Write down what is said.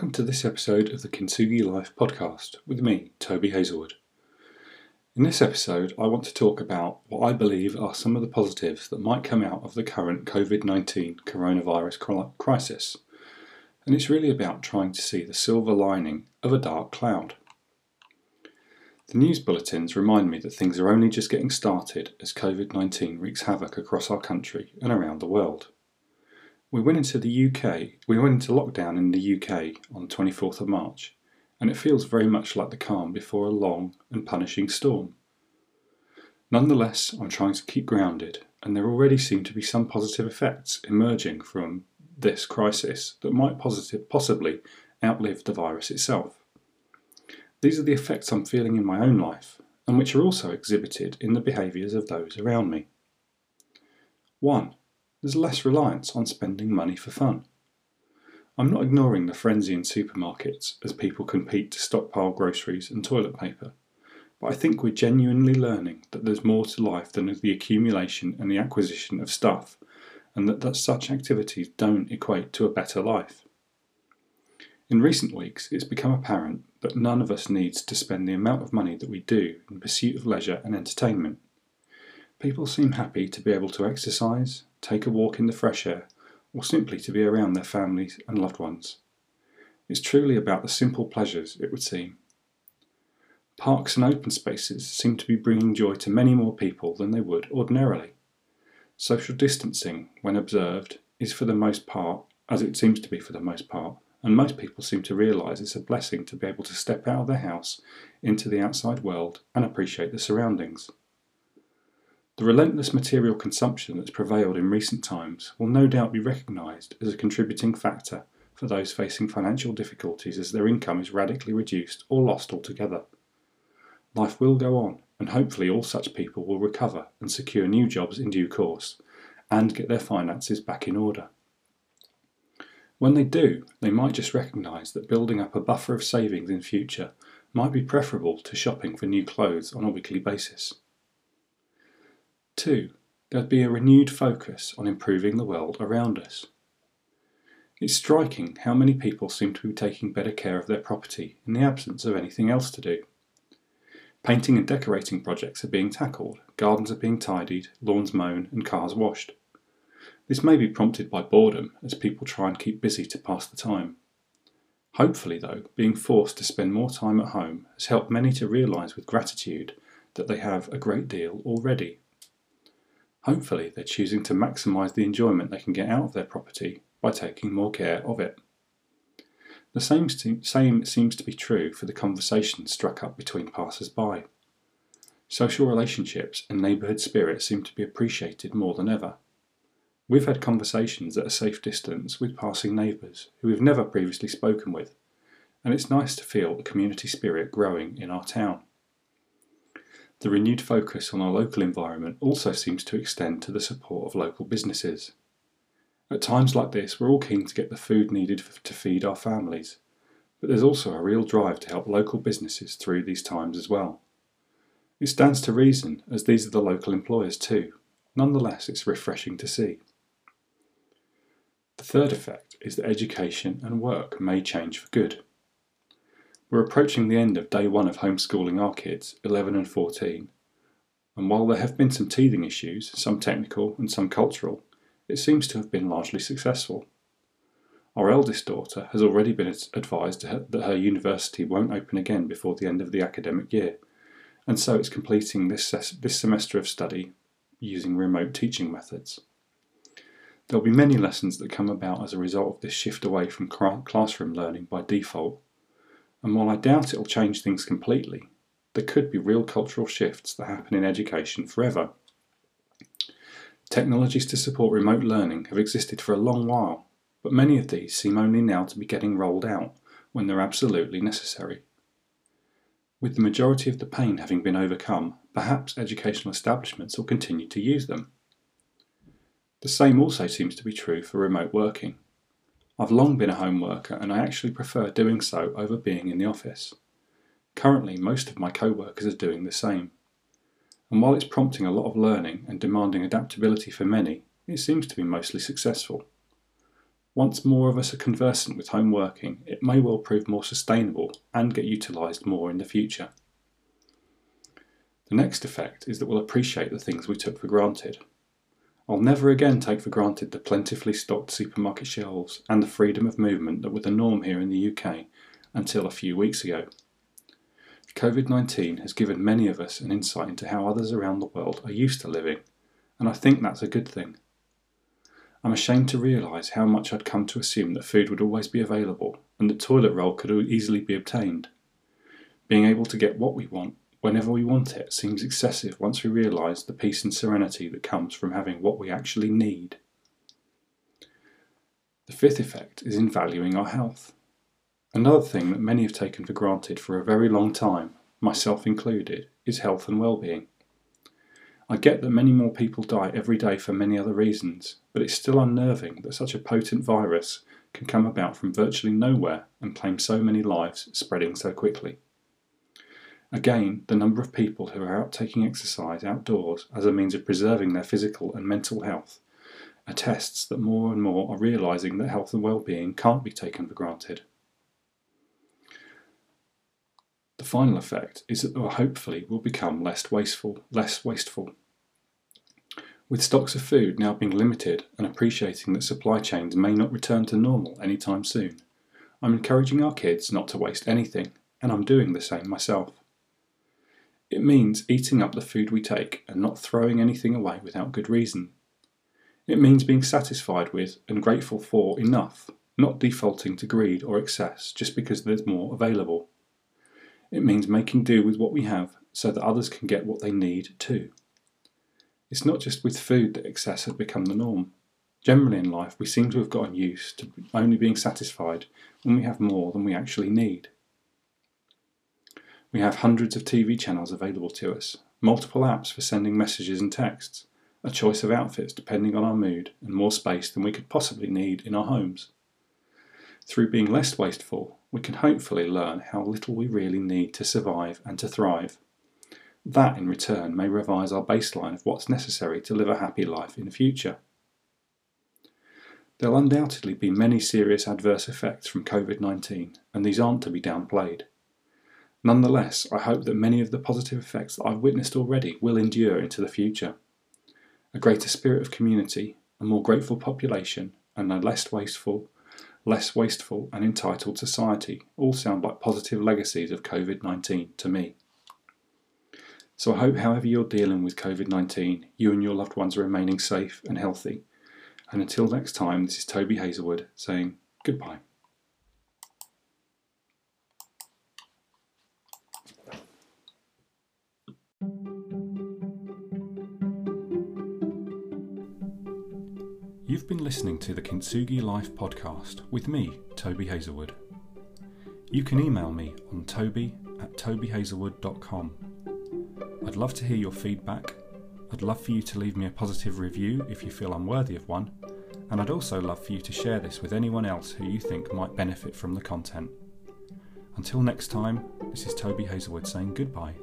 Welcome to this episode of the Kintsugi Life podcast with me, Toby Hazelwood. In this episode, I want to talk about what I believe are some of the positives that might come out of the current COVID 19 coronavirus crisis. And it's really about trying to see the silver lining of a dark cloud. The news bulletins remind me that things are only just getting started as COVID 19 wreaks havoc across our country and around the world. We went into the UK, we went into lockdown in the UK on the 24th of March, and it feels very much like the calm before a long and punishing storm. Nonetheless, I'm trying to keep grounded, and there already seem to be some positive effects emerging from this crisis that might positive, possibly outlive the virus itself. These are the effects I'm feeling in my own life, and which are also exhibited in the behaviours of those around me. 1 there's less reliance on spending money for fun. I'm not ignoring the frenzy in supermarkets as people compete to stockpile groceries and toilet paper, but I think we're genuinely learning that there's more to life than the accumulation and the acquisition of stuff, and that, that such activities don't equate to a better life. In recent weeks, it's become apparent that none of us needs to spend the amount of money that we do in pursuit of leisure and entertainment. People seem happy to be able to exercise, take a walk in the fresh air, or simply to be around their families and loved ones. It's truly about the simple pleasures, it would seem. Parks and open spaces seem to be bringing joy to many more people than they would ordinarily. Social distancing, when observed, is for the most part, as it seems to be for the most part, and most people seem to realise it's a blessing to be able to step out of their house into the outside world and appreciate the surroundings. The relentless material consumption that's prevailed in recent times will no doubt be recognised as a contributing factor for those facing financial difficulties as their income is radically reduced or lost altogether. Life will go on, and hopefully all such people will recover and secure new jobs in due course and get their finances back in order. When they do, they might just recognise that building up a buffer of savings in future might be preferable to shopping for new clothes on a weekly basis. Two, there'd be a renewed focus on improving the world around us. It's striking how many people seem to be taking better care of their property in the absence of anything else to do. Painting and decorating projects are being tackled, gardens are being tidied, lawns mown, and cars washed. This may be prompted by boredom as people try and keep busy to pass the time. Hopefully, though, being forced to spend more time at home has helped many to realise with gratitude that they have a great deal already. Hopefully, they're choosing to maximise the enjoyment they can get out of their property by taking more care of it. The same, same seems to be true for the conversations struck up between passers by. Social relationships and neighbourhood spirit seem to be appreciated more than ever. We've had conversations at a safe distance with passing neighbours who we've never previously spoken with, and it's nice to feel the community spirit growing in our town. The renewed focus on our local environment also seems to extend to the support of local businesses. At times like this, we're all keen to get the food needed to feed our families, but there's also a real drive to help local businesses through these times as well. It stands to reason, as these are the local employers too. Nonetheless, it's refreshing to see. The third effect is that education and work may change for good. We're approaching the end of day one of homeschooling our kids, 11 and 14, and while there have been some teething issues, some technical and some cultural, it seems to have been largely successful. Our eldest daughter has already been advised that her university won't open again before the end of the academic year, and so it's completing this, this semester of study using remote teaching methods. There'll be many lessons that come about as a result of this shift away from classroom learning by default and while I doubt it'll change things completely, there could be real cultural shifts that happen in education forever. Technologies to support remote learning have existed for a long while, but many of these seem only now to be getting rolled out when they're absolutely necessary. With the majority of the pain having been overcome, perhaps educational establishments will continue to use them. The same also seems to be true for remote working. I've long been a home worker and I actually prefer doing so over being in the office. Currently, most of my co workers are doing the same. And while it's prompting a lot of learning and demanding adaptability for many, it seems to be mostly successful. Once more of us are conversant with home working, it may well prove more sustainable and get utilised more in the future. The next effect is that we'll appreciate the things we took for granted. I'll never again take for granted the plentifully stocked supermarket shelves and the freedom of movement that were the norm here in the UK until a few weeks ago. COVID 19 has given many of us an insight into how others around the world are used to living, and I think that's a good thing. I'm ashamed to realise how much I'd come to assume that food would always be available and that toilet roll could easily be obtained. Being able to get what we want whenever we want it seems excessive once we realise the peace and serenity that comes from having what we actually need. The fifth effect is in valuing our health. Another thing that many have taken for granted for a very long time, myself included, is health and well-being. I get that many more people die every day for many other reasons, but it's still unnerving that such a potent virus can come about from virtually nowhere and claim so many lives, spreading so quickly. Again, the number of people who are out taking exercise outdoors as a means of preserving their physical and mental health attests that more and more are realizing that health and well-being can't be taken for granted. The final effect is that hopefully will become less wasteful, less wasteful. With stocks of food now being limited and appreciating that supply chains may not return to normal anytime soon, I'm encouraging our kids not to waste anything, and I'm doing the same myself. It means eating up the food we take and not throwing anything away without good reason. It means being satisfied with and grateful for enough, not defaulting to greed or excess just because there's more available. It means making do with what we have so that others can get what they need too. It's not just with food that excess has become the norm. Generally in life, we seem to have gotten used to only being satisfied when we have more than we actually need. We have hundreds of TV channels available to us, multiple apps for sending messages and texts, a choice of outfits depending on our mood, and more space than we could possibly need in our homes. Through being less wasteful, we can hopefully learn how little we really need to survive and to thrive. That, in return, may revise our baseline of what's necessary to live a happy life in the future. There'll undoubtedly be many serious adverse effects from COVID 19, and these aren't to be downplayed. Nonetheless, I hope that many of the positive effects that I've witnessed already will endure into the future. A greater spirit of community, a more grateful population, and a less wasteful, less wasteful and entitled society all sound like positive legacies of COVID 19 to me. So I hope, however, you're dealing with COVID 19, you and your loved ones are remaining safe and healthy. And until next time, this is Toby Hazelwood saying goodbye. You've been listening to the Kintsugi Life podcast with me, Toby Hazelwood. You can email me on toby at tobyhazelwood.com. I'd love to hear your feedback. I'd love for you to leave me a positive review if you feel I'm worthy of one, and I'd also love for you to share this with anyone else who you think might benefit from the content. Until next time, this is Toby Hazelwood saying goodbye.